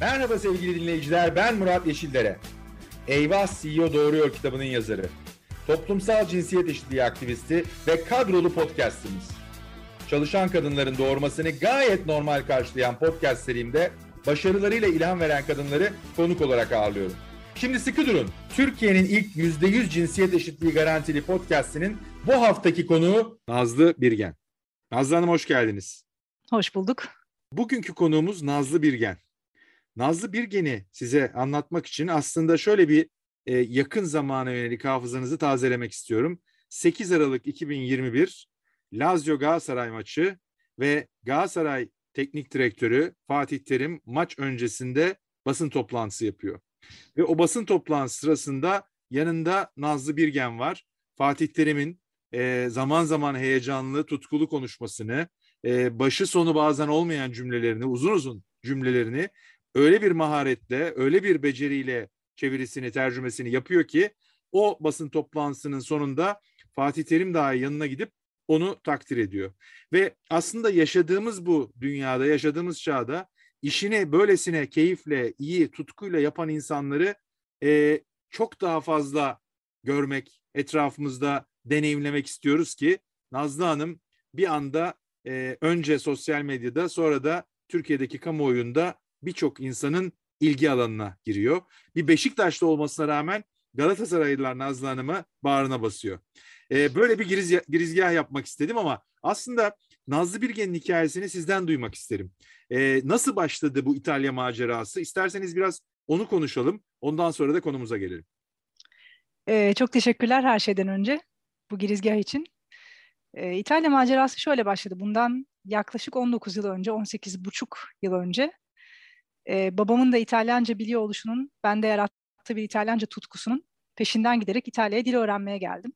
Merhaba sevgili dinleyiciler, ben Murat Yeşildere. Eyvah CEO Doğruyor kitabının yazarı. Toplumsal cinsiyet eşitliği aktivisti ve kadrolu podcastimiz. Çalışan kadınların doğurmasını gayet normal karşılayan podcast serimde başarılarıyla ilham veren kadınları konuk olarak ağırlıyorum. Şimdi sıkı durun. Türkiye'nin ilk %100 cinsiyet eşitliği garantili podcastinin bu haftaki konuğu Nazlı Birgen. Nazlı Hanım hoş geldiniz. Hoş bulduk. Bugünkü konuğumuz Nazlı Birgen. Nazlı Birgen'i size anlatmak için aslında şöyle bir e, yakın zamana yönelik hafızanızı tazelemek istiyorum. 8 Aralık 2021 Lazio Galatasaray maçı ve Galatasaray Teknik Direktörü Fatih Terim maç öncesinde basın toplantısı yapıyor. Ve o basın toplantısı sırasında yanında Nazlı Birgen var. Fatih Terim'in e, zaman zaman heyecanlı, tutkulu konuşmasını, e, başı sonu bazen olmayan cümlelerini, uzun uzun cümlelerini öyle bir maharetle, öyle bir beceriyle çevirisini, tercümesini yapıyor ki o basın toplantısının sonunda Fatih Terim dahi yanına gidip onu takdir ediyor. Ve aslında yaşadığımız bu dünyada, yaşadığımız çağda işini böylesine keyifle, iyi, tutkuyla yapan insanları e, çok daha fazla görmek, etrafımızda deneyimlemek istiyoruz ki Nazlı Hanım bir anda e, önce sosyal medyada sonra da Türkiye'deki kamuoyunda birçok insanın ilgi alanına giriyor. Bir Beşiktaş'ta olmasına rağmen Galatasaraylılar Nazlı Hanım'ı bağrına basıyor. E, böyle bir giriz, girizgah yapmak istedim ama aslında Nazlı Birgen'in hikayesini sizden duymak isterim. E, nasıl başladı bu İtalya macerası? İsterseniz biraz onu konuşalım. Ondan sonra da konumuza gelelim. E, çok teşekkürler her şeyden önce bu girizgah için. E, İtalya macerası şöyle başladı. Bundan yaklaşık 19 yıl önce, 18 buçuk yıl önce e, babamın da İtalyanca biliyor oluşunun bende yarattığı bir İtalyanca tutkusunun peşinden giderek İtalya'ya dil öğrenmeye geldim.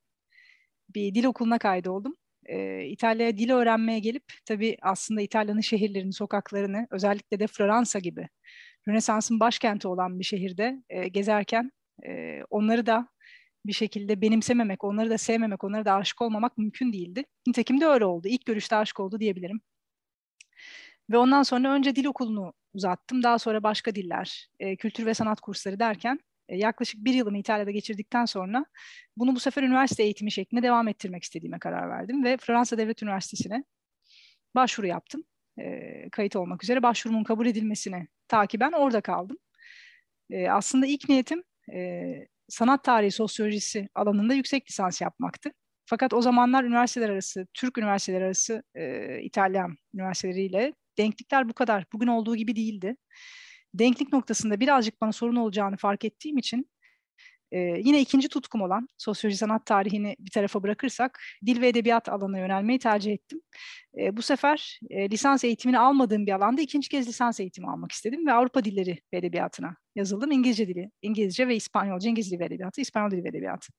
Bir dil okuluna kaydoldum. E, İtalya'ya dil öğrenmeye gelip tabii aslında İtalya'nın şehirlerini, sokaklarını özellikle de Floransa gibi Rönesans'ın başkenti olan bir şehirde e, gezerken e, onları da bir şekilde benimsememek, onları da sevmemek, onları da aşık olmamak mümkün değildi. Nitekim de öyle oldu. İlk görüşte aşık oldu diyebilirim. Ve ondan sonra önce dil okulunu uzattım. Daha sonra başka diller, e, kültür ve sanat kursları derken e, yaklaşık bir yılımı İtalya'da geçirdikten sonra bunu bu sefer üniversite eğitimi şeklinde devam ettirmek istediğime karar verdim. Ve Fransa Devlet Üniversitesi'ne başvuru yaptım. E, kayıt olmak üzere başvurumun kabul edilmesini takiben orada kaldım. E, aslında ilk niyetim e, sanat tarihi sosyolojisi alanında yüksek lisans yapmaktı. Fakat o zamanlar üniversiteler arası, Türk üniversiteler arası e, İtalyan üniversiteleriyle denklikler bu kadar. Bugün olduğu gibi değildi. Denklik noktasında birazcık bana sorun olacağını fark ettiğim için e, yine ikinci tutkum olan sosyoloji sanat tarihini bir tarafa bırakırsak dil ve edebiyat alanına yönelmeyi tercih ettim. E, bu sefer e, lisans eğitimini almadığım bir alanda ikinci kez lisans eğitimi almak istedim ve Avrupa dilleri ve edebiyatına yazıldım. İngilizce dili, İngilizce ve İspanyolca, İngiliz dili ve edebiyatı, İspanyol dili ve edebiyatı.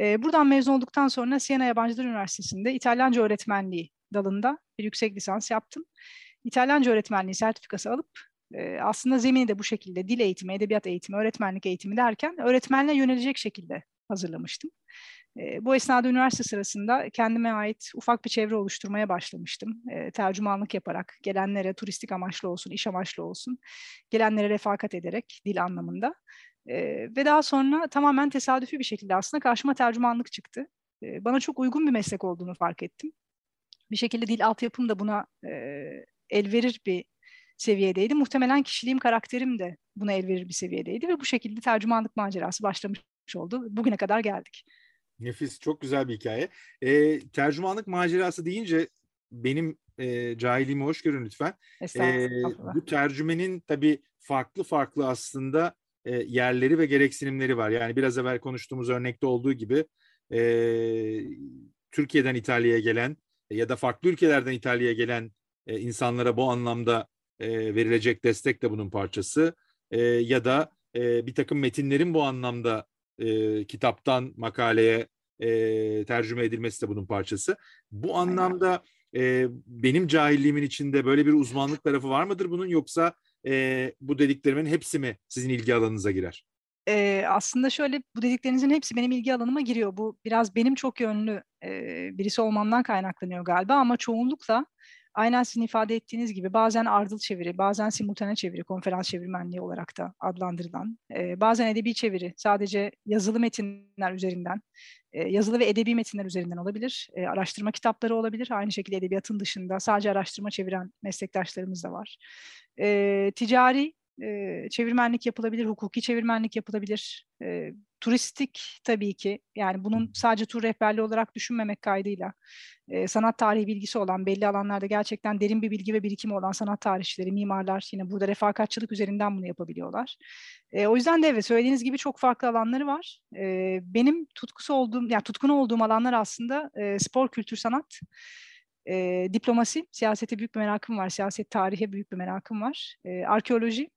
E, buradan mezun olduktan sonra Siena Yabancı Dil Üniversitesi'nde İtalyanca öğretmenliği dalında bir yüksek lisans yaptım. İtalyanca öğretmenliği sertifikası alıp e, aslında zemini de bu şekilde dil eğitimi, edebiyat eğitimi, öğretmenlik eğitimi derken öğretmenliğe yönelecek şekilde hazırlamıştım. E, bu esnada üniversite sırasında kendime ait ufak bir çevre oluşturmaya başlamıştım. E, tercümanlık yaparak gelenlere turistik amaçlı olsun, iş amaçlı olsun, gelenlere refakat ederek dil anlamında. E, ve daha sonra tamamen tesadüfi bir şekilde aslında karşıma tercümanlık çıktı. E, bana çok uygun bir meslek olduğunu fark ettim. Bir şekilde dil altyapım da buna e, el verir bir seviyedeydi. Muhtemelen kişiliğim, karakterim de buna el verir bir seviyedeydi ve bu şekilde tercümanlık macerası başlamış oldu. Bugüne kadar geldik. Nefis, çok güzel bir hikaye. E, tercümanlık macerası deyince benim e, cahilliğimi hoş görün lütfen. E, bu tercümenin tabii farklı farklı aslında e, yerleri ve gereksinimleri var. Yani biraz evvel konuştuğumuz örnekte olduğu gibi e, Türkiye'den İtalya'ya gelen ya da farklı ülkelerden İtalya'ya gelen e, insanlara bu anlamda e, verilecek destek de bunun parçası e, ya da e, bir takım metinlerin bu anlamda e, kitaptan makaleye e, tercüme edilmesi de bunun parçası. Bu anlamda e, benim cahilliğimin içinde böyle bir uzmanlık tarafı var mıdır bunun yoksa e, bu dediklerimin hepsi mi sizin ilgi alanınıza girer? Ee, aslında şöyle bu dediklerinizin hepsi benim ilgi alanıma giriyor. Bu biraz benim çok yönlü e, birisi olmamdan kaynaklanıyor galiba ama çoğunlukla aynen sizin ifade ettiğiniz gibi bazen ardıl çeviri, bazen simultane çeviri, konferans çevirmenliği olarak da adlandırılan, e, bazen edebi çeviri, sadece yazılı metinler üzerinden, e, yazılı ve edebi metinler üzerinden olabilir, e, araştırma kitapları olabilir, aynı şekilde edebiyatın dışında sadece araştırma çeviren meslektaşlarımız da var. E, ticari e, çevirmenlik yapılabilir, hukuki çevirmenlik yapılabilir. E, turistik tabii ki yani bunun sadece tur rehberliği olarak düşünmemek kaydıyla e, sanat tarihi bilgisi olan belli alanlarda gerçekten derin bir bilgi ve birikimi olan sanat tarihçileri, mimarlar yine burada refakatçılık üzerinden bunu yapabiliyorlar. E, o yüzden de evet söylediğiniz gibi çok farklı alanları var. E, benim tutkusu olduğum, yani tutkunu olduğum alanlar aslında e, spor, kültür, sanat. E, diplomasi, siyasete büyük bir merakım var, siyaset tarihe büyük bir merakım var. E, arkeoloji,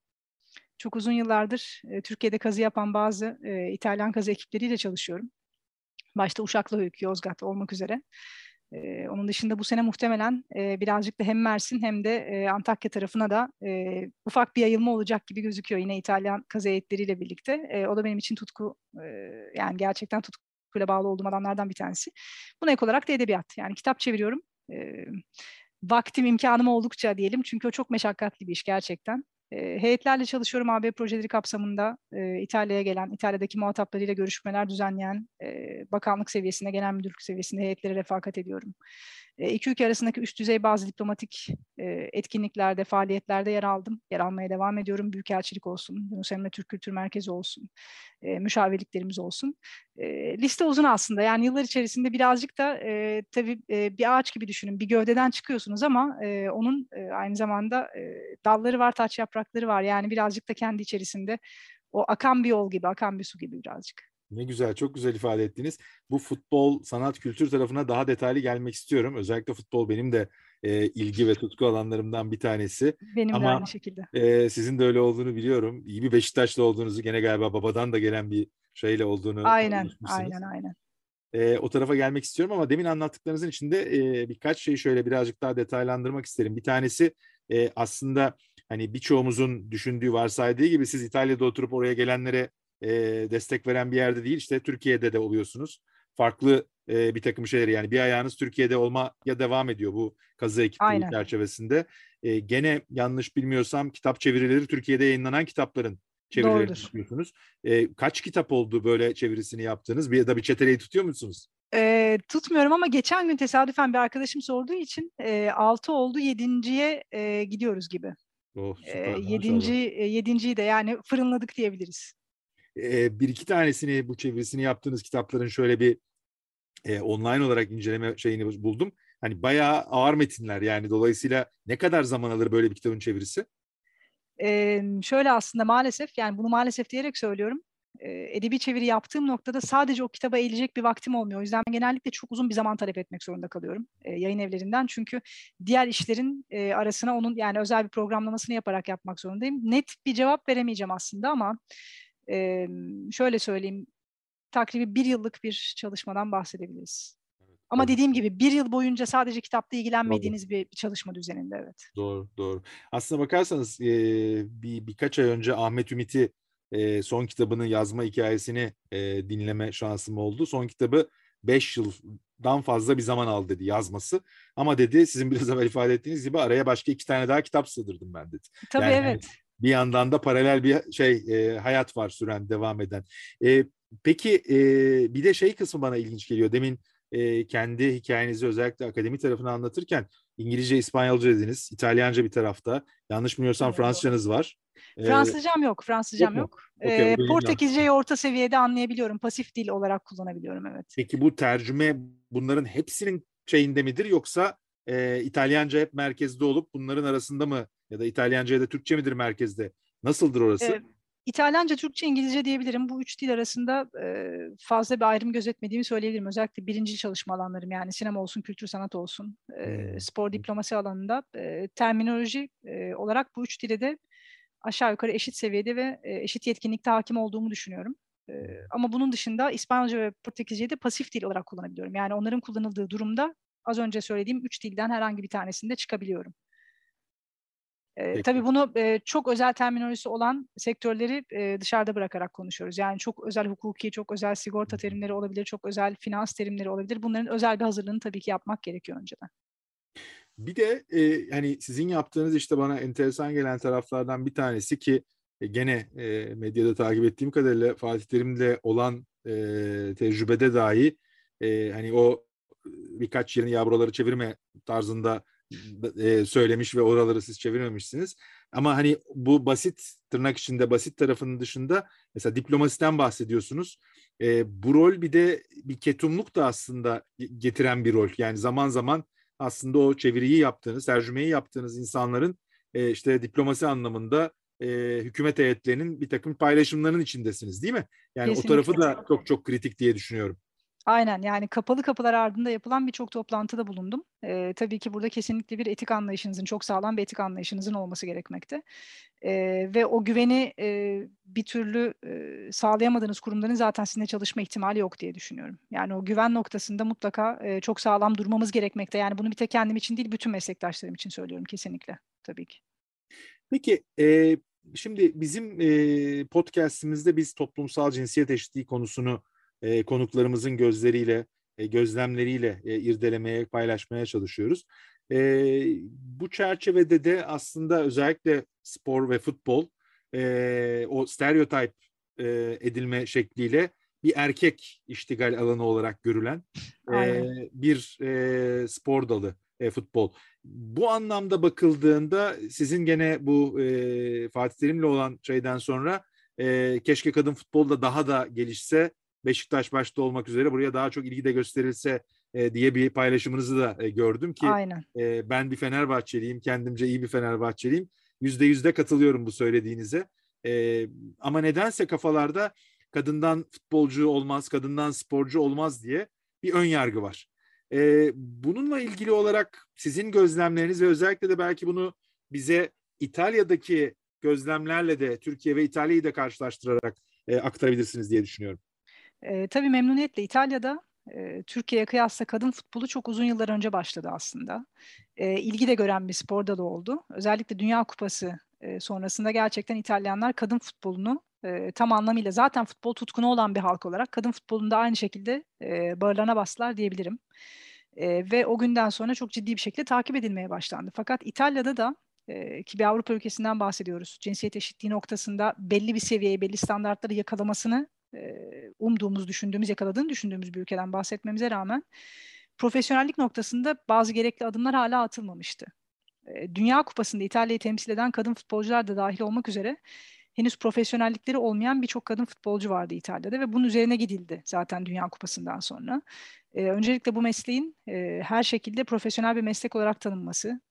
çok uzun yıllardır e, Türkiye'de kazı yapan bazı e, İtalyan kazı ekipleriyle çalışıyorum. Başta Uşaklı Höyük, Yozgat olmak üzere. E, onun dışında bu sene muhtemelen e, birazcık da hem Mersin hem de e, Antakya tarafına da e, ufak bir yayılma olacak gibi gözüküyor yine İtalyan kazı heyetleriyle birlikte. E, o da benim için tutku, e, yani gerçekten tutkuyla bağlı olduğum alanlardan bir tanesi. Buna ek olarak da edebiyat. Yani kitap çeviriyorum. E, vaktim, imkanım oldukça diyelim. Çünkü o çok meşakkatli bir iş gerçekten. Heyetlerle çalışıyorum AB projeleri kapsamında e, İtalya'ya gelen, İtalya'daki muhataplarıyla görüşmeler düzenleyen e, bakanlık seviyesinde, genel müdürlük seviyesinde heyetlere refakat ediyorum. E, iki ülke arasındaki üst düzey bazı diplomatik e, etkinliklerde, faaliyetlerde yer aldım. Yer almaya devam ediyorum. Büyükelçilik olsun, Yunus Emre Türk Kültür Merkezi olsun, e, müşavirliklerimiz olsun. E, liste uzun aslında. Yani yıllar içerisinde birazcık da e, tabii e, bir ağaç gibi düşünün. Bir gövdeden çıkıyorsunuz ama e, onun e, aynı zamanda e, dalları var, taç yaprakları var. Yani birazcık da kendi içerisinde o akan bir yol gibi, akan bir su gibi birazcık. Ne güzel, çok güzel ifade ettiniz. Bu futbol, sanat, kültür tarafına daha detaylı gelmek istiyorum. Özellikle futbol benim de e, ilgi ve tutku alanlarımdan bir tanesi. Benim Ama, de aynı şekilde. E, sizin de öyle olduğunu biliyorum. İyi bir Beşiktaşlı olduğunuzu gene galiba babadan da gelen bir şeyle olduğunu Aynen, aynen, aynen. E, o tarafa gelmek istiyorum ama demin anlattıklarınızın içinde e, birkaç şeyi şöyle birazcık daha detaylandırmak isterim. Bir tanesi e, aslında hani birçoğumuzun düşündüğü, varsaydığı gibi siz İtalya'da oturup oraya gelenlere e, destek veren bir yerde değil. İşte Türkiye'de de oluyorsunuz. Farklı e, bir takım şeyler yani bir ayağınız Türkiye'de olmaya devam ediyor bu kazı ekipleri çerçevesinde. E, gene yanlış bilmiyorsam kitap çevirileri Türkiye'de yayınlanan kitapların çevirilerini yapıyorsunuz. E, kaç kitap oldu böyle çevirisini yaptığınız? Bir ya da bir çeteleyi tutuyor musunuz? E, tutmuyorum ama geçen gün tesadüfen bir arkadaşım sorduğu için e, 6 oldu 7.ye e, gidiyoruz gibi. Oh, süper, e, 7. E, 7.yi de yani fırınladık diyebiliriz e, bir iki tanesini bu çevirisini yaptığınız kitapların şöyle bir e, online olarak inceleme şeyini buldum. Hani bayağı ağır metinler yani dolayısıyla ne kadar zaman alır böyle bir kitabın çevirisi? Ee, şöyle aslında maalesef yani bunu maalesef diyerek söylüyorum. Edebi çeviri yaptığım noktada sadece o kitaba eğilecek bir vaktim olmuyor. O yüzden genellikle çok uzun bir zaman talep etmek zorunda kalıyorum e, yayın evlerinden. Çünkü diğer işlerin e, arasına onun yani özel bir programlamasını yaparak yapmak zorundayım. Net bir cevap veremeyeceğim aslında ama e, şöyle söyleyeyim, takribi bir yıllık bir çalışmadan bahsedebiliriz. Ama dediğim gibi bir yıl boyunca sadece kitapla ilgilenmediğiniz bir, bir çalışma düzeninde evet. Doğru, doğru. Aslına bakarsanız e, bir birkaç ay önce Ahmet Ümit'i e, son kitabının yazma hikayesini e, dinleme şansım oldu. Son kitabı 5 yıldan fazla bir zaman aldı dedi yazması. Ama dedi sizin biraz evvel ifade ettiğiniz gibi araya başka iki tane daha kitap sığdırdım ben dedi. Tabii yani, evet bir yandan da paralel bir şey e, hayat var süren devam eden. E, peki e, bir de şey kısmı bana ilginç geliyor. Demin e, kendi hikayenizi özellikle akademi tarafını anlatırken İngilizce, İspanyolca dediniz. İtalyanca bir tarafta. Yanlış bilmiyorsam evet. Fransızcanız var. E, Fransızcam yok, Fransızcam yok. yok. Okay, ee, Portekizceyi orta seviyede anlayabiliyorum. Pasif dil olarak kullanabiliyorum evet. Peki bu tercüme bunların hepsinin şeyinde midir yoksa e, İtalyanca hep merkezde olup bunların arasında mı ya da İtalyanca ya da Türkçe midir merkezde? Nasıldır orası? Ee, İtalyanca, Türkçe, İngilizce diyebilirim. Bu üç dil arasında e, fazla bir ayrım gözetmediğimi söyleyebilirim. Özellikle birinci çalışma alanlarım yani sinema olsun, kültür sanat olsun, e, spor diplomasi alanında e, terminoloji e, olarak bu üç dile de aşağı yukarı eşit seviyede ve e, eşit yetkinlikte hakim olduğumu düşünüyorum. E, ama bunun dışında İspanyolca ve Portekizceyi de pasif dil olarak kullanabiliyorum. Yani onların kullanıldığı durumda az önce söylediğim üç dilden herhangi bir tanesinde çıkabiliyorum. E, tabii bunu e, çok özel terminolojisi olan sektörleri e, dışarıda bırakarak konuşuyoruz. Yani çok özel hukuki, çok özel sigorta terimleri olabilir, çok özel finans terimleri olabilir. Bunların özel bir hazırlığını tabii ki yapmak gerekiyor önceden. Bir de e, hani sizin yaptığınız işte bana enteresan gelen taraflardan bir tanesi ki e, gene e, medyada takip ettiğim kadarıyla Fatih Terim'le olan e, tecrübede dahi e, hani o birkaç yerini yavruları çevirme tarzında e, söylemiş ve oraları siz çevirmemişsiniz. Ama hani bu basit tırnak içinde basit tarafının dışında mesela diplomasiden bahsediyorsunuz. E, bu rol bir de bir ketumluk da aslında getiren bir rol. Yani zaman zaman aslında o çeviriyi yaptığınız, tercümeyi yaptığınız insanların e, işte diplomasi anlamında e, hükümet heyetlerinin bir takım paylaşımlarının içindesiniz değil mi? Yani Kesinlikle. o tarafı da çok çok kritik diye düşünüyorum. Aynen yani kapalı kapılar ardında yapılan birçok toplantıda bulundum. Ee, tabii ki burada kesinlikle bir etik anlayışınızın, çok sağlam bir etik anlayışınızın olması gerekmekte. Ee, ve o güveni e, bir türlü e, sağlayamadığınız kurumların zaten sizinle çalışma ihtimali yok diye düşünüyorum. Yani o güven noktasında mutlaka e, çok sağlam durmamız gerekmekte. Yani bunu bir tek kendim için değil, bütün meslektaşlarım için söylüyorum kesinlikle tabii ki. Peki e, şimdi bizim e, podcastimizde biz toplumsal cinsiyet eşitliği konusunu e, konuklarımızın gözleriyle, e, gözlemleriyle e, irdelemeye, paylaşmaya çalışıyoruz. E, bu çerçevede de aslında özellikle spor ve futbol e, o stereotip e, edilme şekliyle bir erkek iştigal alanı olarak görülen e, bir e, spor dalı e, futbol. Bu anlamda bakıldığında sizin gene bu e, Fatih Terim'le olan şeyden sonra e, keşke kadın futbolda daha da gelişse Beşiktaş başta olmak üzere buraya daha çok ilgi de gösterilse e, diye bir paylaşımınızı da e, gördüm ki Aynen. E, ben bir Fenerbahçeliyim, kendimce iyi bir Fenerbahçeliyim. Yüzde yüzde katılıyorum bu söylediğinize. E, ama nedense kafalarda kadından futbolcu olmaz, kadından sporcu olmaz diye bir ön yargı var. E, bununla ilgili olarak sizin gözlemleriniz ve özellikle de belki bunu bize İtalya'daki gözlemlerle de Türkiye ve İtalya'yı da karşılaştırarak e, aktarabilirsiniz diye düşünüyorum. E, tabii memnuniyetle İtalya'da e, Türkiye'ye kıyasla kadın futbolu çok uzun yıllar önce başladı aslında. E, ilgi de gören bir spor dalı oldu. Özellikle Dünya Kupası e, sonrasında gerçekten İtalyanlar kadın futbolunu e, tam anlamıyla zaten futbol tutkunu olan bir halk olarak kadın futbolunda aynı şekilde e, bağırlarına bastılar diyebilirim. E, ve o günden sonra çok ciddi bir şekilde takip edilmeye başlandı. Fakat İtalya'da da e, ki bir Avrupa ülkesinden bahsediyoruz. Cinsiyet eşitliği noktasında belli bir seviyeye, belli standartları yakalamasını umduğumuz, düşündüğümüz, yakaladığını düşündüğümüz bir ülkeden bahsetmemize rağmen profesyonellik noktasında bazı gerekli adımlar hala atılmamıştı. Dünya Kupası'nda İtalya'yı temsil eden kadın futbolcular da dahil olmak üzere henüz profesyonellikleri olmayan birçok kadın futbolcu vardı İtalya'da ve bunun üzerine gidildi zaten Dünya Kupası'ndan sonra. öncelikle bu mesleğin her şekilde profesyonel bir meslek olarak tanınması,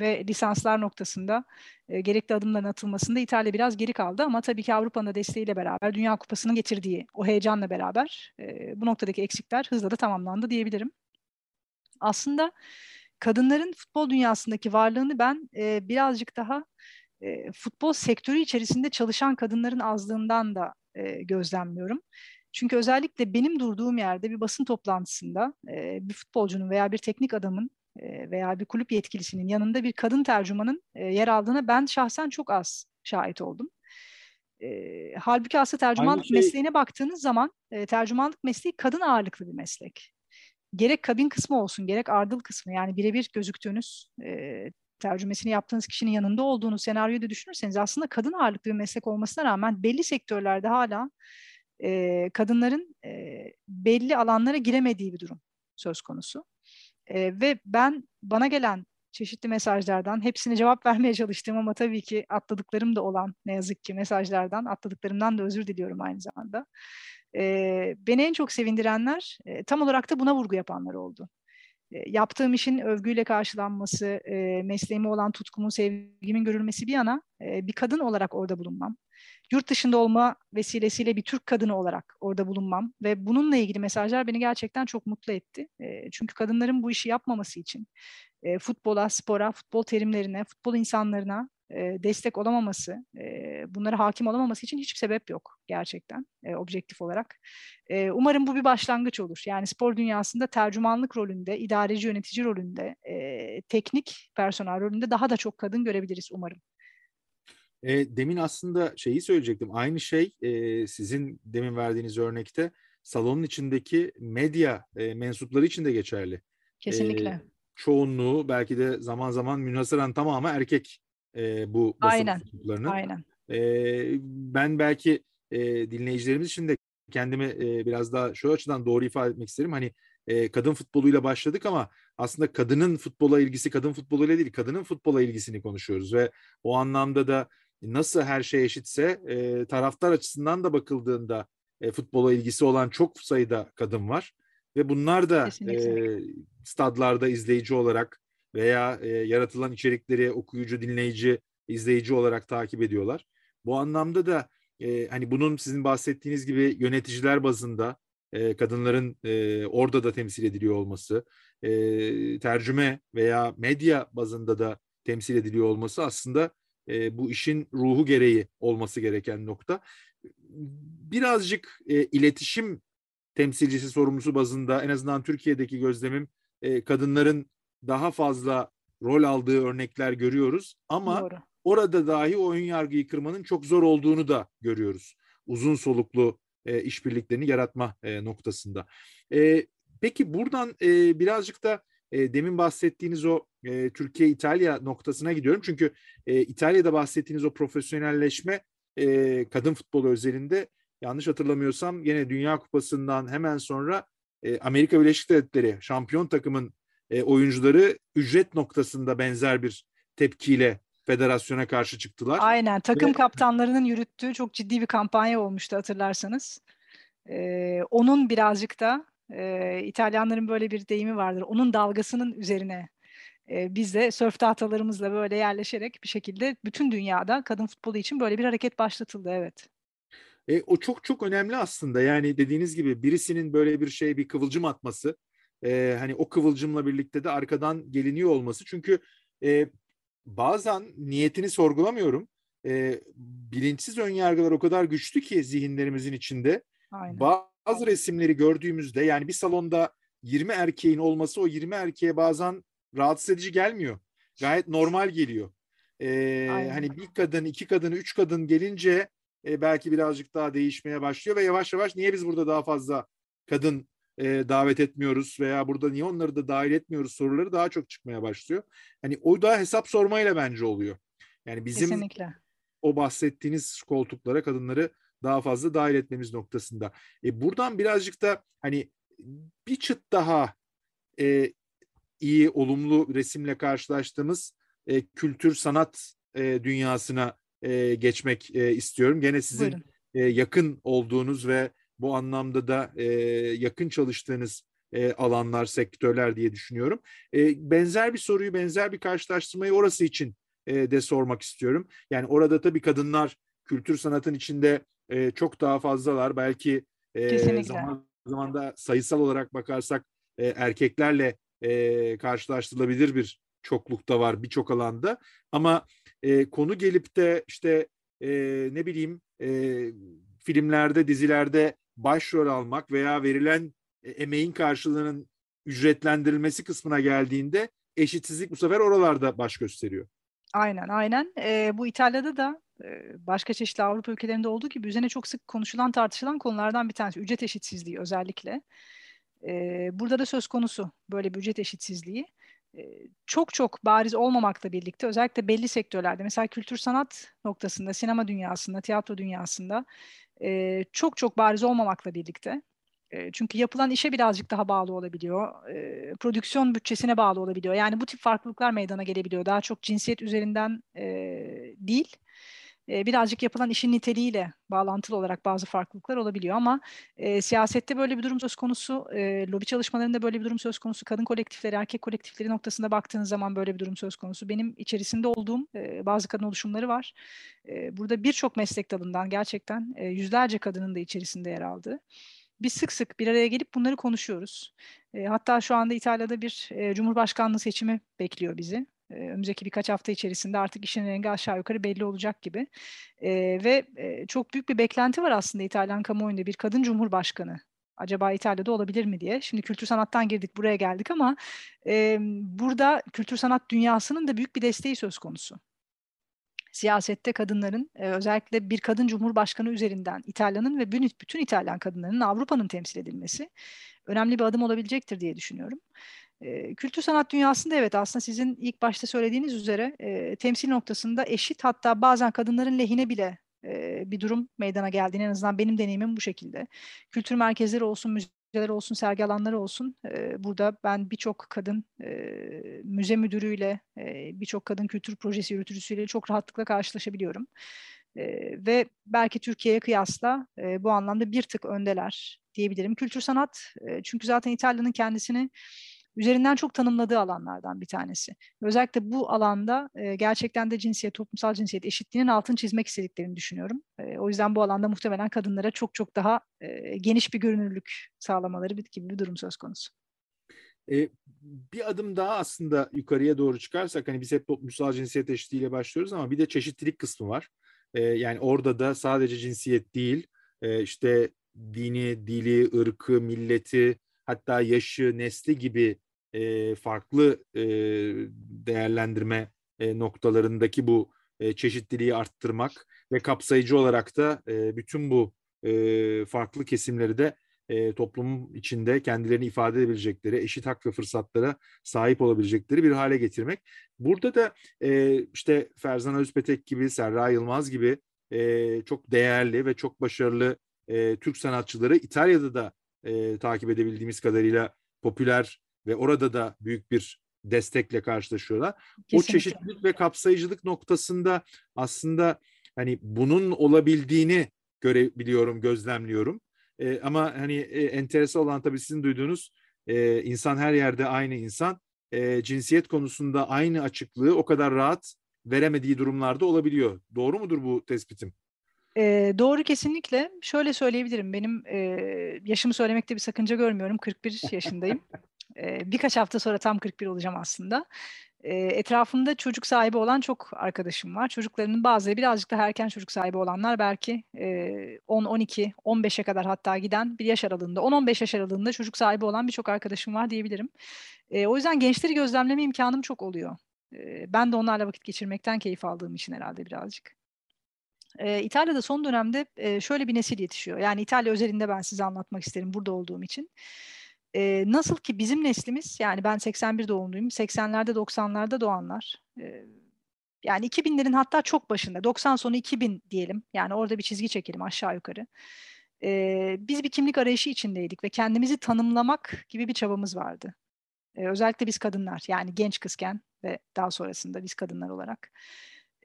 ve lisanslar noktasında gerekli adımların atılmasında İtalya biraz geri kaldı ama tabii ki Avrupa'nın desteğiyle beraber Dünya Kupası'nın getirdiği o heyecanla beraber bu noktadaki eksikler hızla da tamamlandı diyebilirim. Aslında kadınların futbol dünyasındaki varlığını ben birazcık daha futbol sektörü içerisinde çalışan kadınların azlığından da gözlemliyorum. Çünkü özellikle benim durduğum yerde bir basın toplantısında bir futbolcunun veya bir teknik adamın veya bir kulüp yetkilisinin yanında bir kadın tercümanın yer aldığına ben şahsen çok az şahit oldum. Halbuki aslında tercümanlık şey... mesleğine baktığınız zaman tercümanlık mesleği kadın ağırlıklı bir meslek. Gerek kabin kısmı olsun, gerek ardıl kısmı yani birebir gözüktüğünüz, tercümesini yaptığınız kişinin yanında olduğunuz senaryoyu da düşünürseniz aslında kadın ağırlıklı bir meslek olmasına rağmen belli sektörlerde hala e, kadınların e, belli alanlara giremediği bir durum söz konusu. E, ve ben bana gelen çeşitli mesajlardan hepsine cevap vermeye çalıştım ama tabii ki atladıklarım da olan ne yazık ki mesajlardan atladıklarımdan da özür diliyorum aynı zamanda. E, beni en çok sevindirenler e, tam olarak da buna vurgu yapanlar oldu. E, yaptığım işin övgüyle karşılanması, e, mesleğime olan tutkumun, sevgimin görülmesi bir yana e, bir kadın olarak orada bulunmam yurt dışında olma vesilesiyle bir Türk kadını olarak orada bulunmam ve bununla ilgili mesajlar beni gerçekten çok mutlu etti. Çünkü kadınların bu işi yapmaması için futbola, spora, futbol terimlerine, futbol insanlarına destek olamaması, bunlara hakim olamaması için hiçbir sebep yok gerçekten objektif olarak. Umarım bu bir başlangıç olur. Yani spor dünyasında tercümanlık rolünde, idareci yönetici rolünde, teknik personel rolünde daha da çok kadın görebiliriz umarım. E, demin aslında şeyi söyleyecektim. Aynı şey e, sizin demin verdiğiniz örnekte salonun içindeki medya e, mensupları için de geçerli. Kesinlikle. çoğunluğu belki de zaman zaman münhasıran tamamı erkek e, bu basın Aynen. mensuplarının. Aynen. E, ben belki e, dinleyicilerimiz için de kendimi e, biraz daha şu açıdan doğru ifade etmek isterim. Hani e, kadın futboluyla başladık ama aslında kadının futbola ilgisi kadın futboluyla değil kadının futbola ilgisini konuşuyoruz ve o anlamda da nasıl her şey eşitse e, taraftar açısından da bakıldığında e, futbola ilgisi olan çok sayıda kadın var ve bunlar da e, stadlarda izleyici olarak veya e, yaratılan içerikleri okuyucu, dinleyici, izleyici olarak takip ediyorlar. Bu anlamda da e, hani bunun sizin bahsettiğiniz gibi yöneticiler bazında e, kadınların e, orada da temsil ediliyor olması, e, tercüme veya medya bazında da temsil ediliyor olması aslında e, bu işin ruhu gereği olması gereken nokta. Birazcık e, iletişim temsilcisi sorumlusu bazında en azından Türkiye'deki gözlemim e, kadınların daha fazla rol aldığı örnekler görüyoruz ama Doğru. orada dahi oyun yargıyı kırmanın çok zor olduğunu da görüyoruz. Uzun soluklu e, işbirliklerini yaratma e, noktasında. E, peki buradan e, birazcık da e, demin bahsettiğiniz o e, Türkiye-İtalya noktasına gidiyorum. Çünkü e, İtalya'da bahsettiğiniz o profesyonelleşme e, kadın futbolu özelinde yanlış hatırlamıyorsam yine Dünya Kupası'ndan hemen sonra e, Amerika Birleşik Devletleri şampiyon takımın e, oyuncuları ücret noktasında benzer bir tepkiyle federasyona karşı çıktılar. Aynen takım Ve... kaptanlarının yürüttüğü çok ciddi bir kampanya olmuştu hatırlarsanız. Ee, onun birazcık da e, İtalyanların böyle bir deyimi vardır. Onun dalgasının üzerine e, biz de sörf tahtalarımızla böyle yerleşerek bir şekilde bütün dünyada kadın futbolu için böyle bir hareket başlatıldı evet. E, o çok çok önemli aslında yani dediğiniz gibi birisinin böyle bir şey bir kıvılcım atması e, hani o kıvılcımla birlikte de arkadan geliniyor olması çünkü e, bazen niyetini sorgulamıyorum e, bilinçsiz önyargılar o kadar güçlü ki zihinlerimizin içinde Aynen. bazı resimleri gördüğümüzde yani bir salonda 20 erkeğin olması o 20 erkeğe bazen rahatsız edici gelmiyor gayet normal geliyor ee, hani bir kadın, iki kadın, üç kadın gelince e, belki birazcık daha değişmeye başlıyor ve yavaş yavaş niye biz burada daha fazla kadın e, davet etmiyoruz veya burada niye onları da dahil etmiyoruz soruları daha çok çıkmaya başlıyor. Hani o da hesap sormayla bence oluyor. Yani bizim Kesinlikle. o bahsettiğiniz koltuklara kadınları daha fazla dahil etmemiz noktasında. E, buradan birazcık da hani bir çıt daha e, iyi, olumlu resimle karşılaştığımız e, kültür sanat e, dünyasına e, geçmek e, istiyorum. Gene sizin e, yakın olduğunuz ve bu anlamda da e, yakın çalıştığınız e, alanlar, sektörler diye düşünüyorum. E, benzer bir soruyu, benzer bir karşılaştırmayı orası için e, de sormak istiyorum. Yani orada tabii kadınlar kültür sanatın içinde e, çok daha fazlalar. Belki e, zaman zaman da sayısal olarak bakarsak e, erkeklerle e, karşılaştırılabilir bir çoklukta var birçok alanda. Ama e, konu gelip de işte e, ne bileyim e, filmlerde, dizilerde başrol almak veya verilen e, emeğin karşılığının ücretlendirilmesi kısmına geldiğinde eşitsizlik bu sefer oralarda baş gösteriyor. Aynen aynen. E, bu İtalya'da da başka çeşitli Avrupa ülkelerinde olduğu gibi üzerine çok sık konuşulan tartışılan konulardan bir tanesi ücret eşitsizliği özellikle. Burada da söz konusu böyle bir ücret eşitsizliği çok çok bariz olmamakla birlikte özellikle belli sektörlerde mesela kültür sanat noktasında, sinema dünyasında, tiyatro dünyasında çok çok bariz olmamakla birlikte çünkü yapılan işe birazcık daha bağlı olabiliyor. prodüksiyon bütçesine bağlı olabiliyor. Yani bu tip farklılıklar meydana gelebiliyor. Daha çok cinsiyet üzerinden değil birazcık yapılan işin niteliğiyle bağlantılı olarak bazı farklılıklar olabiliyor ama e, siyasette böyle bir durum söz konusu, e, lobi çalışmalarında böyle bir durum söz konusu, kadın kolektifleri, erkek kolektifleri noktasında baktığınız zaman böyle bir durum söz konusu. Benim içerisinde olduğum e, bazı kadın oluşumları var. E, burada birçok meslek dalından gerçekten e, yüzlerce kadının da içerisinde yer aldığı. Biz sık sık bir araya gelip bunları konuşuyoruz. E, hatta şu anda İtalya'da bir e, Cumhurbaşkanlığı seçimi bekliyor bizi önümüzdeki birkaç hafta içerisinde artık işin rengi aşağı yukarı belli olacak gibi. E, ve e, çok büyük bir beklenti var aslında İtalyan kamuoyunda bir kadın cumhurbaşkanı. Acaba İtalya'da olabilir mi diye. Şimdi kültür sanattan girdik buraya geldik ama e, burada kültür sanat dünyasının da büyük bir desteği söz konusu. Siyasette kadınların e, özellikle bir kadın cumhurbaşkanı üzerinden İtalya'nın ve bütün İtalyan kadınlarının Avrupa'nın temsil edilmesi önemli bir adım olabilecektir diye düşünüyorum. Kültür sanat dünyasında evet aslında sizin ilk başta söylediğiniz üzere e, temsil noktasında eşit hatta bazen kadınların lehine bile e, bir durum meydana geldiğini en azından benim deneyimim bu şekilde. Kültür merkezleri olsun, müzeler olsun, sergi alanları olsun. E, burada ben birçok kadın e, müze müdürüyle, e, birçok kadın kültür projesi yürütücüsüyle çok rahatlıkla karşılaşabiliyorum. E, ve belki Türkiye'ye kıyasla e, bu anlamda bir tık öndeler diyebilirim. Kültür sanat e, çünkü zaten İtalya'nın kendisini üzerinden çok tanımladığı alanlardan bir tanesi. Özellikle bu alanda e, gerçekten de cinsiyet, toplumsal cinsiyet eşitliğinin altını çizmek istediklerini düşünüyorum. E, o yüzden bu alanda muhtemelen kadınlara çok çok daha e, geniş bir görünürlük sağlamaları gibi bir durum söz konusu. E, bir adım daha aslında yukarıya doğru çıkarsak hani biz hep toplumsal cinsiyet eşitliğiyle başlıyoruz ama bir de çeşitlilik kısmı var. E, yani orada da sadece cinsiyet değil e, işte dini, dili, ırkı, milleti hatta yaşı, nesli gibi e, farklı e, değerlendirme e, noktalarındaki bu e, çeşitliliği arttırmak ve kapsayıcı olarak da e, bütün bu e, farklı kesimleri de e, toplumun içinde kendilerini ifade edebilecekleri, eşit hak ve fırsatlara sahip olabilecekleri bir hale getirmek. Burada da e, işte Ferzan Özpetek gibi, Serra Yılmaz gibi e, çok değerli ve çok başarılı e, Türk sanatçıları İtalya'da da e, takip edebildiğimiz kadarıyla popüler ve orada da büyük bir destekle karşılaşıyorlar. Kesinlikle. O çeşitlilik ve kapsayıcılık noktasında aslında hani bunun olabildiğini görebiliyorum, gözlemliyorum. E, ama hani e, enteresan olan tabii sizin duyduğunuz e, insan her yerde aynı insan. E, cinsiyet konusunda aynı açıklığı o kadar rahat veremediği durumlarda olabiliyor. Doğru mudur bu tespitim? E, doğru kesinlikle. Şöyle söyleyebilirim. Benim e, yaşımı söylemekte bir sakınca görmüyorum. 41 yaşındayım. e, birkaç hafta sonra tam 41 olacağım aslında. Etrafımda çocuk sahibi olan çok arkadaşım var. Çocuklarının bazıları birazcık daha erken çocuk sahibi olanlar belki e, 10, 12, 15'e kadar hatta giden bir yaş aralığında, 10-15 yaş aralığında çocuk sahibi olan birçok arkadaşım var diyebilirim. O yüzden gençleri gözlemleme imkanım çok oluyor. Ben de onlarla vakit geçirmekten keyif aldığım için herhalde birazcık. İtalya'da son dönemde şöyle bir nesil yetişiyor. Yani İtalya özelinde ben size anlatmak isterim burada olduğum için. E, nasıl ki bizim neslimiz, yani ben 81 doğumluyum, 80'lerde 90'larda doğanlar, e, yani 2000'lerin hatta çok başında, 90 sonu 2000 diyelim, yani orada bir çizgi çekelim aşağı yukarı. E, biz bir kimlik arayışı içindeydik ve kendimizi tanımlamak gibi bir çabamız vardı. E, özellikle biz kadınlar, yani genç kızken ve daha sonrasında biz kadınlar olarak.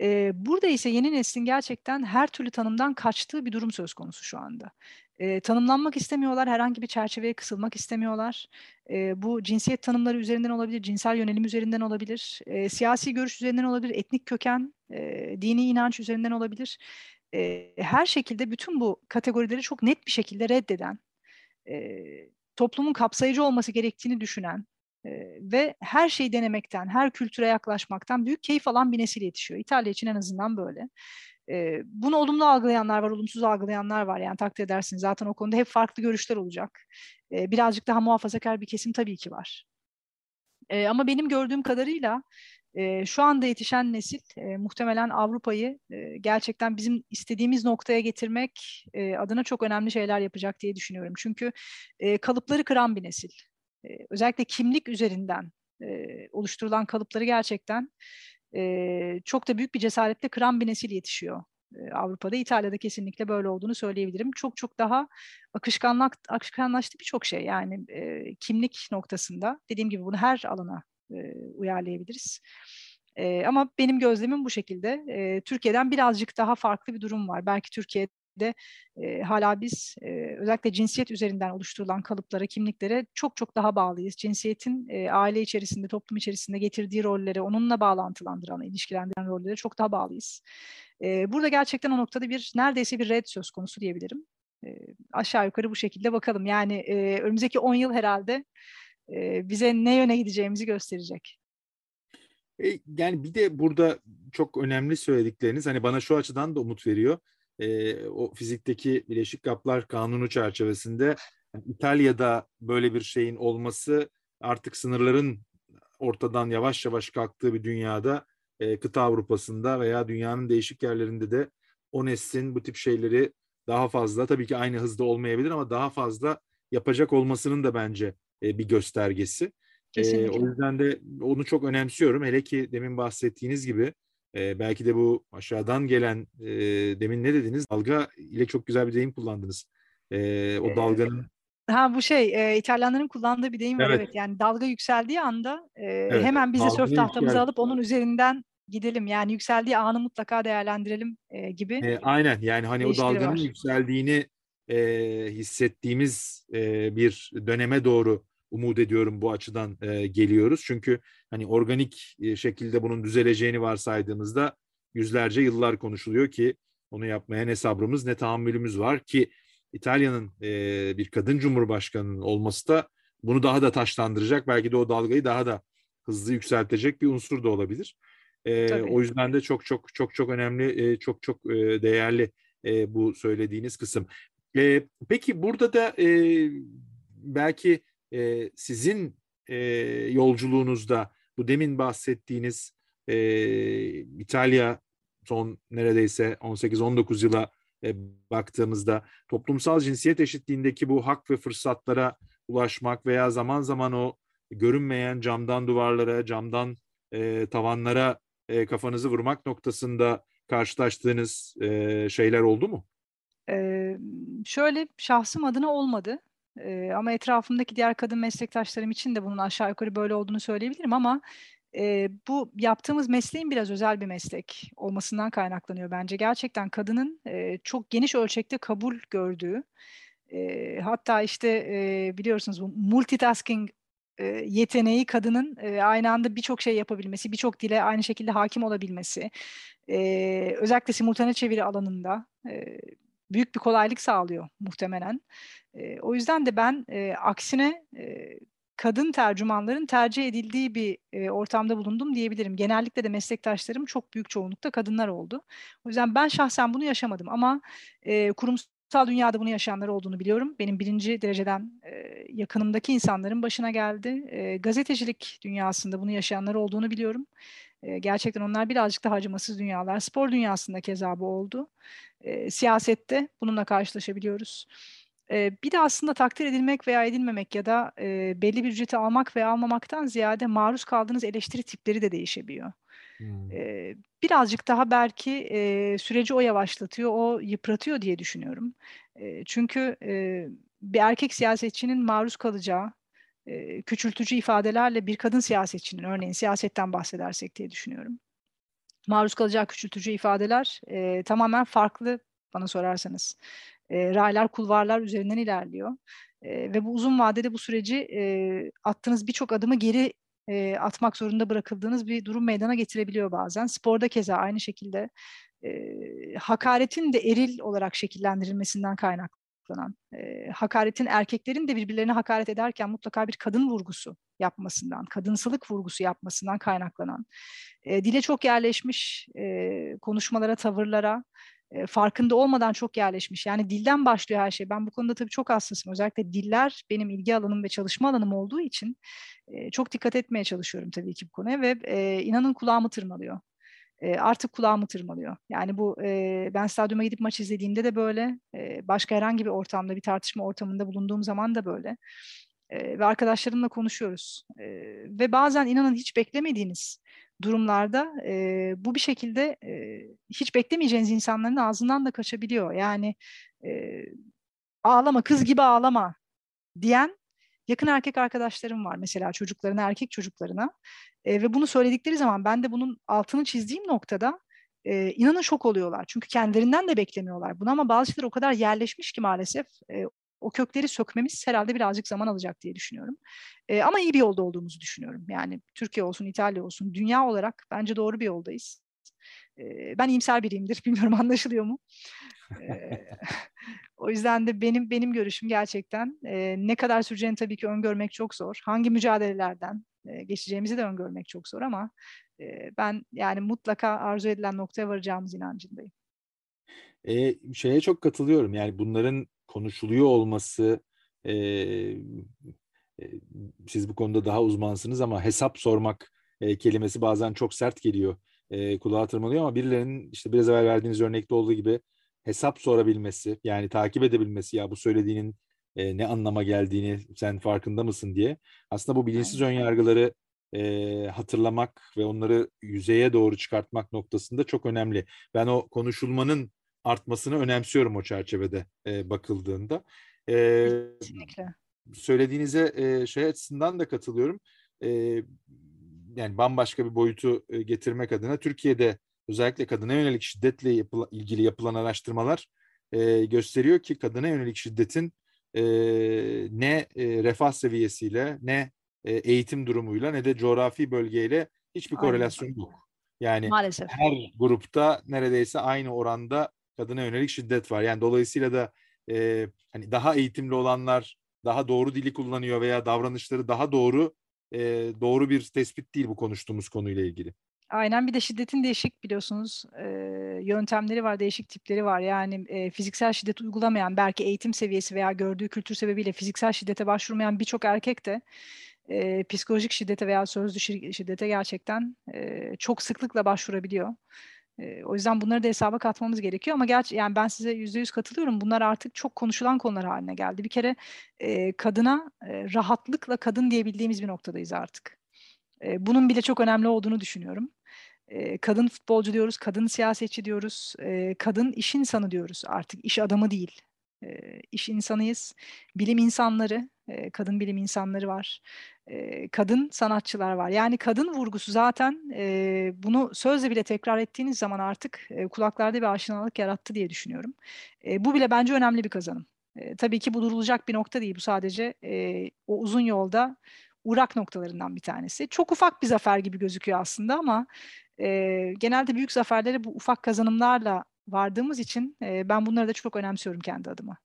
E, burada ise yeni neslin gerçekten her türlü tanımdan kaçtığı bir durum söz konusu şu anda. E, tanımlanmak istemiyorlar, herhangi bir çerçeveye kısılmak istemiyorlar. E, bu cinsiyet tanımları üzerinden olabilir, cinsel yönelim üzerinden olabilir, e, siyasi görüş üzerinden olabilir, etnik köken, e, dini inanç üzerinden olabilir. E, her şekilde bütün bu kategorileri çok net bir şekilde reddeden, e, toplumun kapsayıcı olması gerektiğini düşünen, ve her şeyi denemekten, her kültüre yaklaşmaktan büyük keyif alan bir nesil yetişiyor. İtalya için en azından böyle. Bunu olumlu algılayanlar var, olumsuz algılayanlar var. Yani takdir edersiniz zaten o konuda hep farklı görüşler olacak. Birazcık daha muhafazakar bir kesim tabii ki var. Ama benim gördüğüm kadarıyla şu anda yetişen nesil muhtemelen Avrupa'yı gerçekten bizim istediğimiz noktaya getirmek adına çok önemli şeyler yapacak diye düşünüyorum. Çünkü kalıpları kıran bir nesil özellikle kimlik üzerinden e, oluşturulan kalıpları gerçekten e, çok da büyük bir cesaretle kıran bir nesil yetişiyor. Avrupa'da, İtalya'da kesinlikle böyle olduğunu söyleyebilirim. Çok çok daha akışkanlık, akışkanlaştı birçok şey. Yani e, kimlik noktasında dediğim gibi bunu her alana e, uyarlayabiliriz. E, ama benim gözlemim bu şekilde. E, Türkiye'den birazcık daha farklı bir durum var. Belki Türkiye de e, hala biz e, özellikle cinsiyet üzerinden oluşturulan kalıplara, kimliklere çok çok daha bağlıyız. Cinsiyetin e, aile içerisinde, toplum içerisinde getirdiği rollere, onunla bağlantılandıran, ilişkilendiren rollere çok daha bağlıyız. E, burada gerçekten o noktada bir neredeyse bir red söz konusu diyebilirim. E, aşağı yukarı bu şekilde bakalım. Yani e, önümüzdeki 10 yıl herhalde e, bize ne yöne gideceğimizi gösterecek. E, yani bir de burada çok önemli söyledikleriniz hani bana şu açıdan da umut veriyor e, o fizikteki bileşik kaplar kanunu çerçevesinde yani İtalya'da böyle bir şeyin olması artık sınırların ortadan yavaş yavaş kalktığı bir dünyada e, kıta Avrupa'sında veya dünyanın değişik yerlerinde de o neslin bu tip şeyleri daha fazla tabii ki aynı hızda olmayabilir ama daha fazla yapacak olmasının da bence e, bir göstergesi. E, o yüzden de onu çok önemsiyorum. Hele ki demin bahsettiğiniz gibi e, belki de bu aşağıdan gelen e, demin ne dediniz? Dalga ile çok güzel bir deyim kullandınız. E, o dalganın Ha bu şey e, İtalyanların kullandığı bir deyim var evet. evet. Yani dalga yükseldiği anda e, evet, hemen biz de sörf tahtamızı yükseldi. alıp onun üzerinden gidelim. Yani yükseldiği anı mutlaka değerlendirelim e, gibi. E, aynen yani hani o dalganın var. yükseldiğini e, hissettiğimiz e, bir döneme doğru umut ediyorum bu açıdan e, geliyoruz. Çünkü hani organik e, şekilde bunun düzeleceğini varsaydığımızda yüzlerce yıllar konuşuluyor ki onu yapmaya ne sabrımız ne tahammülümüz var ki İtalya'nın e, bir kadın cumhurbaşkanının olması da bunu daha da taşlandıracak. Belki de o dalgayı daha da hızlı yükseltecek bir unsur da olabilir. E, o yüzden de çok çok çok çok önemli, e, çok çok e, değerli e, bu söylediğiniz kısım. E, peki burada da e, belki e, sizin e, yolculuğunuzda bu demin bahsettiğiniz e, İtalya son neredeyse 18-19 yıla e, baktığımızda toplumsal cinsiyet eşitliğindeki bu hak ve fırsatlara ulaşmak veya zaman zaman o görünmeyen camdan duvarlara, camdan e, tavanlara e, kafanızı vurmak noktasında karşılaştığınız e, şeyler oldu mu? Ee, şöyle şahsım adına olmadı. Ee, ama etrafımdaki diğer kadın meslektaşlarım için de bunun aşağı yukarı böyle olduğunu söyleyebilirim ama e, bu yaptığımız mesleğin biraz özel bir meslek olmasından kaynaklanıyor bence. Gerçekten kadının e, çok geniş ölçekte kabul gördüğü, e, hatta işte e, biliyorsunuz bu multitasking e, yeteneği kadının e, aynı anda birçok şey yapabilmesi, birçok dile aynı şekilde hakim olabilmesi, e, özellikle simultane çeviri alanında e, büyük bir kolaylık sağlıyor muhtemelen. E, o yüzden de ben e, aksine e, kadın tercümanların tercih edildiği bir e, ortamda bulundum diyebilirim. Genellikle de meslektaşlarım çok büyük çoğunlukta kadınlar oldu. O yüzden ben şahsen bunu yaşamadım ama e, kurumsal dünyada bunu yaşayanlar olduğunu biliyorum. Benim birinci dereceden e, yakınımdaki insanların başına geldi. E, gazetecilik dünyasında bunu yaşayanlar olduğunu biliyorum. E, gerçekten onlar birazcık daha acımasız dünyalar. Spor dünyasında keza bu oldu. E, siyasette bununla karşılaşabiliyoruz. E, bir de aslında takdir edilmek veya edilmemek ya da e, belli bir ücreti almak veya almamaktan ziyade maruz kaldığınız eleştiri tipleri de değişebiliyor. Hmm. E, birazcık daha belki e, süreci o yavaşlatıyor, o yıpratıyor diye düşünüyorum. E, çünkü e, bir erkek siyasetçinin maruz kalacağı e, küçültücü ifadelerle bir kadın siyasetçinin, örneğin siyasetten bahsedersek diye düşünüyorum. Maruz kalacağı küçültücü ifadeler e, tamamen farklı bana sorarsanız e, raylar, kulvarlar üzerinden ilerliyor. E, ve bu uzun vadede bu süreci e, attığınız birçok adımı geri e, atmak zorunda bırakıldığınız bir durum meydana getirebiliyor bazen. Sporda keza aynı şekilde e, hakaretin de eril olarak şekillendirilmesinden kaynaklanan, e, hakaretin erkeklerin de birbirlerine hakaret ederken mutlaka bir kadın vurgusu yapmasından, kadınsılık vurgusu yapmasından kaynaklanan, e, dile çok yerleşmiş e, konuşmalara, tavırlara, farkında olmadan çok yerleşmiş. Yani dilden başlıyor her şey. Ben bu konuda tabii çok hassasım. Özellikle diller benim ilgi alanım ve çalışma alanım olduğu için çok dikkat etmeye çalışıyorum tabii ki bu konuya ve e, inanın kulağımı tırmalıyor. E, artık kulağımı tırmalıyor. Yani bu ben stadyuma gidip maç izlediğimde de böyle, başka herhangi bir ortamda, bir tartışma ortamında bulunduğum zaman da böyle. Ve arkadaşlarımla konuşuyoruz. Ve bazen inanın hiç beklemediğiniz durumlarda e, bu bir şekilde e, hiç beklemeyeceğiniz insanların ağzından da kaçabiliyor. Yani e, ağlama kız gibi ağlama diyen yakın erkek arkadaşlarım var mesela çocuklarına erkek çocuklarına e, ve bunu söyledikleri zaman ben de bunun altını çizdiğim noktada e, inanın şok oluyorlar. Çünkü kendilerinden de beklemiyorlar bunu ama bazı şeyler o kadar yerleşmiş ki maalesef e, o kökleri sökmemiz herhalde birazcık zaman alacak diye düşünüyorum. E, ama iyi bir yolda olduğumuzu düşünüyorum. Yani Türkiye olsun, İtalya olsun, dünya olarak bence doğru bir yoldayız. E, ben iyimser biriyimdir. Bilmiyorum anlaşılıyor mu? E, o yüzden de benim benim görüşüm gerçekten e, ne kadar süreceğini tabii ki öngörmek çok zor. Hangi mücadelelerden e, geçeceğimizi de öngörmek çok zor ama e, ben yani mutlaka arzu edilen noktaya varacağımız inancındayım. E, şeye çok katılıyorum. Yani bunların konuşuluyor olması e, e, siz bu konuda daha uzmansınız ama hesap sormak e, kelimesi bazen çok sert geliyor. E, kulağa tırmalıyor ama birilerinin işte biraz evvel verdiğiniz örnekte olduğu gibi hesap sorabilmesi yani takip edebilmesi ya bu söylediğinin e, ne anlama geldiğini sen farkında mısın diye. Aslında bu bilinçsiz ön yargıları e, hatırlamak ve onları yüzeye doğru çıkartmak noktasında çok önemli. Ben o konuşulmanın artmasını önemsiyorum o çerçevede e, bakıldığında. E, Kesinlikle. Söylediğinize e, şey açısından da katılıyorum. E, yani bambaşka bir boyutu e, getirmek adına Türkiye'de özellikle kadına yönelik şiddetle yapıla, ilgili yapılan araştırmalar e, gösteriyor ki kadına yönelik şiddetin e, ne e, refah seviyesiyle ne e, eğitim durumuyla ne de coğrafi bölgeyle hiçbir Aynen. korelasyon yok. Yani Maalesef. her grupta neredeyse aynı oranda kadına yönelik şiddet var. Yani dolayısıyla da e, hani daha eğitimli olanlar daha doğru dili kullanıyor veya davranışları daha doğru e, doğru bir tespit değil bu konuştuğumuz konuyla ilgili. Aynen bir de şiddetin değişik biliyorsunuz e, yöntemleri var, değişik tipleri var. Yani e, fiziksel şiddet uygulamayan belki eğitim seviyesi veya gördüğü kültür sebebiyle fiziksel şiddete başvurmayan birçok erkek de e, psikolojik şiddete veya sözlü şiddete gerçekten e, çok sıklıkla başvurabiliyor. O yüzden bunları da hesaba katmamız gerekiyor ama gerçi yani ben size yüzde yüz katılıyorum. Bunlar artık çok konuşulan konular haline geldi. Bir kere e, kadına e, rahatlıkla kadın diyebildiğimiz bir noktadayız artık. E, bunun bile çok önemli olduğunu düşünüyorum. E, kadın futbolcu diyoruz, kadın siyasetçi diyoruz, e, kadın iş insanı diyoruz artık iş adamı değil. E, iş insanıyız, bilim insanları, e, kadın bilim insanları var kadın sanatçılar var. Yani kadın vurgusu zaten e, bunu sözle bile tekrar ettiğiniz zaman artık e, kulaklarda bir aşinalık yarattı diye düşünüyorum. E, bu bile bence önemli bir kazanım. E, tabii ki bu durulacak bir nokta değil. Bu sadece e, o uzun yolda uğrak noktalarından bir tanesi. Çok ufak bir zafer gibi gözüküyor aslında ama e, genelde büyük zaferlere bu ufak kazanımlarla vardığımız için e, ben bunları da çok önemsiyorum kendi adıma.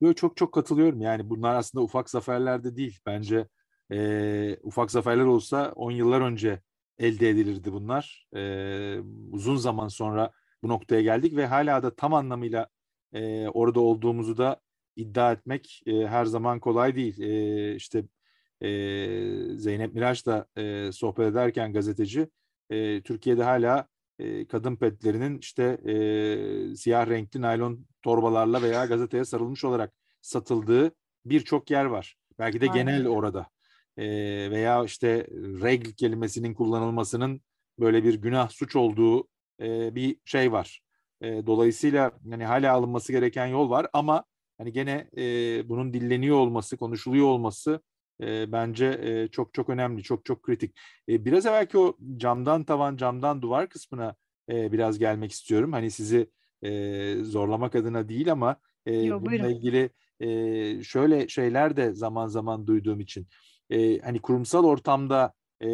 Yo, çok çok katılıyorum. Yani bunlar aslında ufak zaferler de değil. Bence e, ufak zaferler olsa 10 yıllar önce elde edilirdi bunlar. E, uzun zaman sonra bu noktaya geldik ve hala da tam anlamıyla e, orada olduğumuzu da iddia etmek e, her zaman kolay değil. E, işte e, Zeynep Miraç da e, sohbet ederken gazeteci e, Türkiye'de hala e, kadın petlerinin işte e, siyah renkli naylon torbalarla veya gazeteye sarılmış olarak satıldığı birçok yer var. Belki de Aynen. genel orada e, veya işte regl kelimesinin kullanılmasının böyle bir günah suç olduğu e, bir şey var. E, dolayısıyla hani hala alınması gereken yol var ama hani gene e, bunun dilleniyor olması, konuşuluyor olması e, bence e, çok çok önemli, çok çok kritik. E, biraz evvelki o camdan tavan, camdan duvar kısmına e, biraz gelmek istiyorum. Hani sizi e, zorlamak adına değil ama e, Yo, bununla buyurun. ilgili e, şöyle şeyler de zaman zaman duyduğum için e, hani kurumsal ortamda e,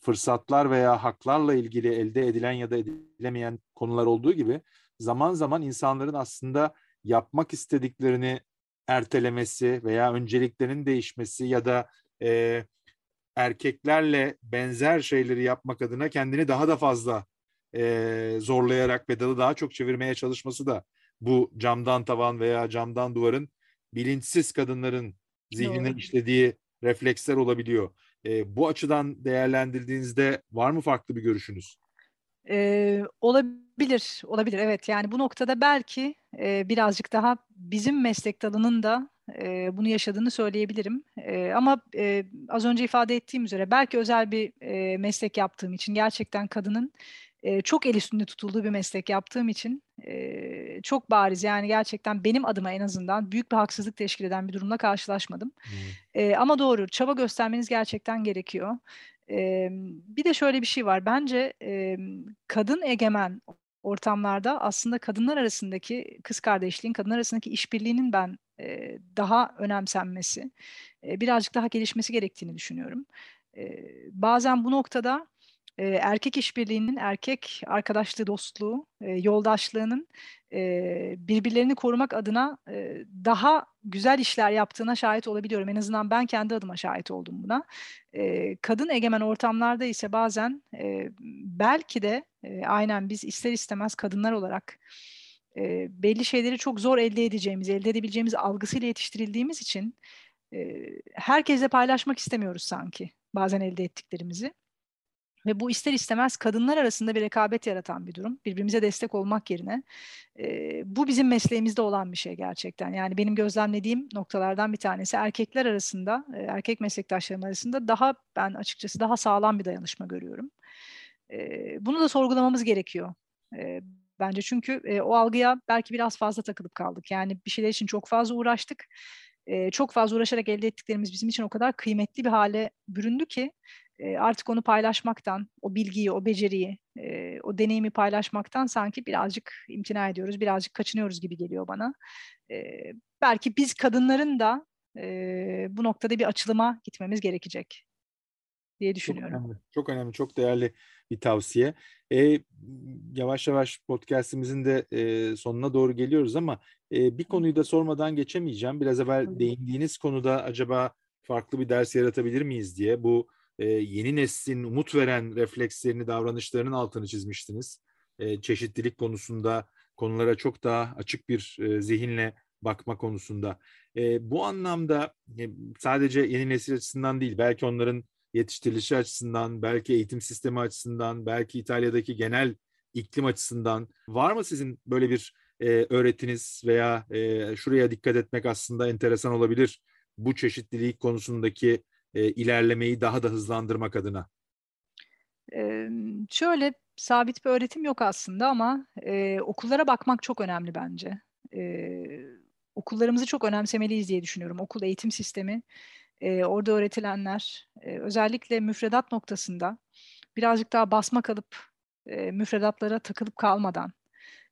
fırsatlar veya haklarla ilgili elde edilen ya da edilemeyen konular olduğu gibi zaman zaman insanların aslında yapmak istediklerini ertelemesi veya önceliklerin değişmesi ya da e, erkeklerle benzer şeyleri yapmak adına kendini daha da fazla e, zorlayarak pedalı daha çok çevirmeye çalışması da bu camdan tavan veya camdan duvarın bilinçsiz kadınların zihnine Doğru. işlediği refleksler olabiliyor. E, bu açıdan değerlendirdiğinizde var mı farklı bir görüşünüz? Ee, olabilir, olabilir evet. Yani bu noktada belki e, birazcık daha bizim meslek dalının da e, bunu yaşadığını söyleyebilirim. E, ama e, az önce ifade ettiğim üzere belki özel bir e, meslek yaptığım için gerçekten kadının e, çok el üstünde tutulduğu bir meslek yaptığım için e, çok bariz yani gerçekten benim adıma en azından büyük bir haksızlık teşkil eden bir durumla karşılaşmadım. Hmm. E, ama doğru çaba göstermeniz gerçekten gerekiyor. Bir de şöyle bir şey var bence kadın egemen ortamlarda aslında kadınlar arasındaki kız kardeşliğin, kadınlar arasındaki işbirliğinin ben daha önemsenmesi, birazcık daha gelişmesi gerektiğini düşünüyorum. Bazen bu noktada e, erkek işbirliğinin, erkek arkadaşlığı, dostluğu, e, yoldaşlığının e, birbirlerini korumak adına e, daha güzel işler yaptığına şahit olabiliyorum. En azından ben kendi adıma şahit oldum buna. E, kadın egemen ortamlarda ise bazen e, belki de e, aynen biz ister istemez kadınlar olarak e, belli şeyleri çok zor elde edeceğimiz, elde edebileceğimiz algısıyla yetiştirildiğimiz için e, herkesle paylaşmak istemiyoruz sanki bazen elde ettiklerimizi. Ve bu ister istemez kadınlar arasında bir rekabet yaratan bir durum. Birbirimize destek olmak yerine. E, bu bizim mesleğimizde olan bir şey gerçekten. Yani benim gözlemlediğim noktalardan bir tanesi erkekler arasında, e, erkek meslektaşlarım arasında daha ben açıkçası daha sağlam bir dayanışma görüyorum. E, bunu da sorgulamamız gerekiyor. E, bence çünkü e, o algıya belki biraz fazla takılıp kaldık. Yani bir şeyler için çok fazla uğraştık. E, çok fazla uğraşarak elde ettiklerimiz bizim için o kadar kıymetli bir hale büründü ki e, artık onu paylaşmaktan, o bilgiyi, o beceriyi, e, o deneyimi paylaşmaktan sanki birazcık imtina ediyoruz, birazcık kaçınıyoruz gibi geliyor bana. E, belki biz kadınların da e, bu noktada bir açılıma gitmemiz gerekecek diye düşünüyorum. Çok önemli, çok, önemli, çok değerli bir tavsiye. E, yavaş yavaş podcastimizin de e, sonuna doğru geliyoruz ama e, bir konuyu da sormadan geçemeyeceğim. Biraz evvel değindiğiniz konuda acaba farklı bir ders yaratabilir miyiz diye bu e, yeni neslin umut veren reflekslerini, davranışlarının altını çizmiştiniz. E, çeşitlilik konusunda konulara çok daha açık bir e, zihinle bakma konusunda. E, bu anlamda e, sadece yeni nesil açısından değil, belki onların yetiştirilişi açısından, belki eğitim sistemi açısından, belki İtalya'daki genel iklim açısından var mı sizin böyle bir e, öğretiniz veya e, şuraya dikkat etmek aslında enteresan olabilir bu çeşitlilik konusundaki e, ilerlemeyi daha da hızlandırmak adına? Ee, şöyle sabit bir öğretim yok aslında ama e, okullara bakmak çok önemli bence. Ee, okullarımızı çok önemsemeliyiz diye düşünüyorum. Okul eğitim sistemi, e, orada öğretilenler, e, özellikle müfredat noktasında birazcık daha basma kalıp e, müfredatlara takılıp kalmadan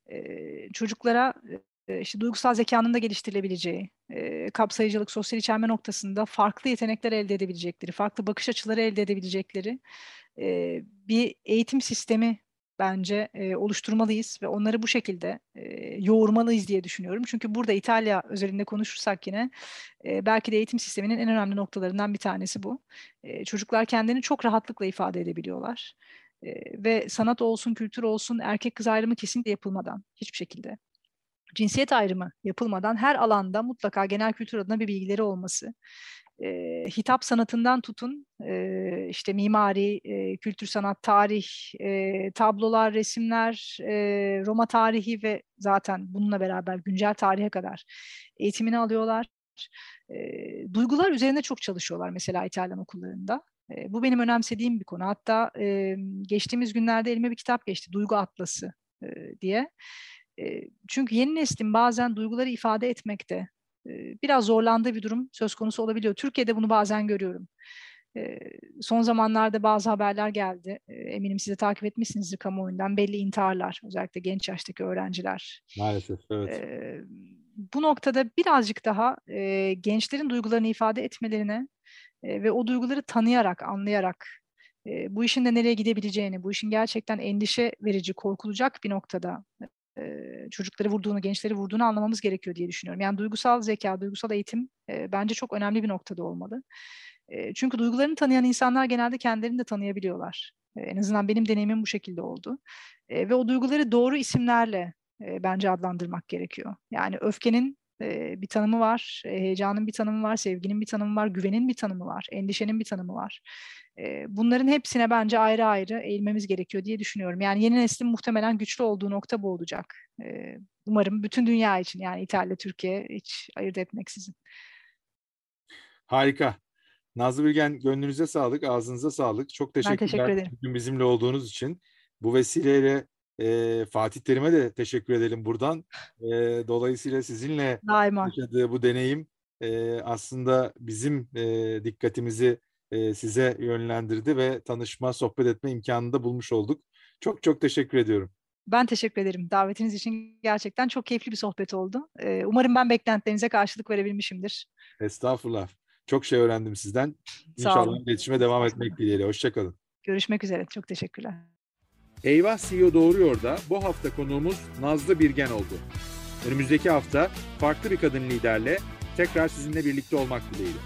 e, çocuklara e, işte duygusal zekanın da geliştirilebileceği, e, kapsayıcılık, sosyal içerme noktasında farklı yetenekler elde edebilecekleri, farklı bakış açıları elde edebilecekleri e, bir eğitim sistemi bence e, oluşturmalıyız ve onları bu şekilde e, yoğurmalıyız diye düşünüyorum. Çünkü burada İtalya özelinde konuşursak yine e, belki de eğitim sisteminin en önemli noktalarından bir tanesi bu. E, çocuklar kendini çok rahatlıkla ifade edebiliyorlar. Ve sanat olsun, kültür olsun, erkek kız ayrımı kesinlikle yapılmadan hiçbir şekilde cinsiyet ayrımı yapılmadan her alanda mutlaka genel kültür adına bir bilgileri olması, e, hitap sanatından tutun, e, işte mimari, e, kültür sanat, tarih, e, tablolar, resimler, e, Roma tarihi ve zaten bununla beraber güncel tarihe kadar eğitimini alıyorlar. E, duygular üzerinde çok çalışıyorlar mesela İtalyan okullarında. E, bu benim önemsediğim bir konu. Hatta e, geçtiğimiz günlerde elime bir kitap geçti, Duygu Atlası e, diye çünkü yeni neslin bazen duyguları ifade etmekte biraz zorlandığı bir durum söz konusu olabiliyor. Türkiye'de bunu bazen görüyorum. Son zamanlarda bazı haberler geldi. Eminim siz de takip etmişsinizdir kamuoyundan. Belli intiharlar, özellikle genç yaştaki öğrenciler. Maalesef, evet. Bu noktada birazcık daha gençlerin duygularını ifade etmelerine ve o duyguları tanıyarak, anlayarak bu işin de nereye gidebileceğini, bu işin gerçekten endişe verici, korkulacak bir noktada çocukları vurduğunu, gençleri vurduğunu anlamamız gerekiyor diye düşünüyorum. Yani duygusal zeka, duygusal eğitim e, bence çok önemli bir noktada olmalı. E, çünkü duygularını tanıyan insanlar genelde kendilerini de tanıyabiliyorlar. E, en azından benim deneyimim bu şekilde oldu. E, ve o duyguları doğru isimlerle e, bence adlandırmak gerekiyor. Yani öfkenin bir tanımı var, heyecanın bir tanımı var, sevginin bir tanımı var, güvenin bir tanımı var, endişenin bir tanımı var. bunların hepsine bence ayrı ayrı eğilmemiz gerekiyor diye düşünüyorum. Yani yeni neslin muhtemelen güçlü olduğu nokta bu olacak. umarım bütün dünya için yani İtalya, Türkiye hiç ayırt etmeksizin. Harika. Nazlı Bilgen gönlünüze sağlık, ağzınıza sağlık. Çok teşekkürler. Ben teşekkür ederim. Bugün bizimle olduğunuz için. Bu vesileyle e, Fatih Terim'e de teşekkür edelim buradan. E, dolayısıyla sizinle Daima. yaşadığı bu deneyim e, aslında bizim e, dikkatimizi e, size yönlendirdi ve tanışma, sohbet etme imkanını da bulmuş olduk. Çok çok teşekkür ediyorum. Ben teşekkür ederim davetiniz için. Gerçekten çok keyifli bir sohbet oldu. Ee, umarım ben beklentilerinize karşılık verebilmişimdir. Estağfurullah. Çok şey öğrendim sizden. İnşallah iletişime devam etmek dileğiyle. Hoşçakalın. Görüşmek üzere. Çok teşekkürler. Eyvah CEO Doğruyor da bu hafta konuğumuz Nazlı Birgen oldu. Önümüzdeki hafta farklı bir kadın liderle tekrar sizinle birlikte olmak dileğiyle.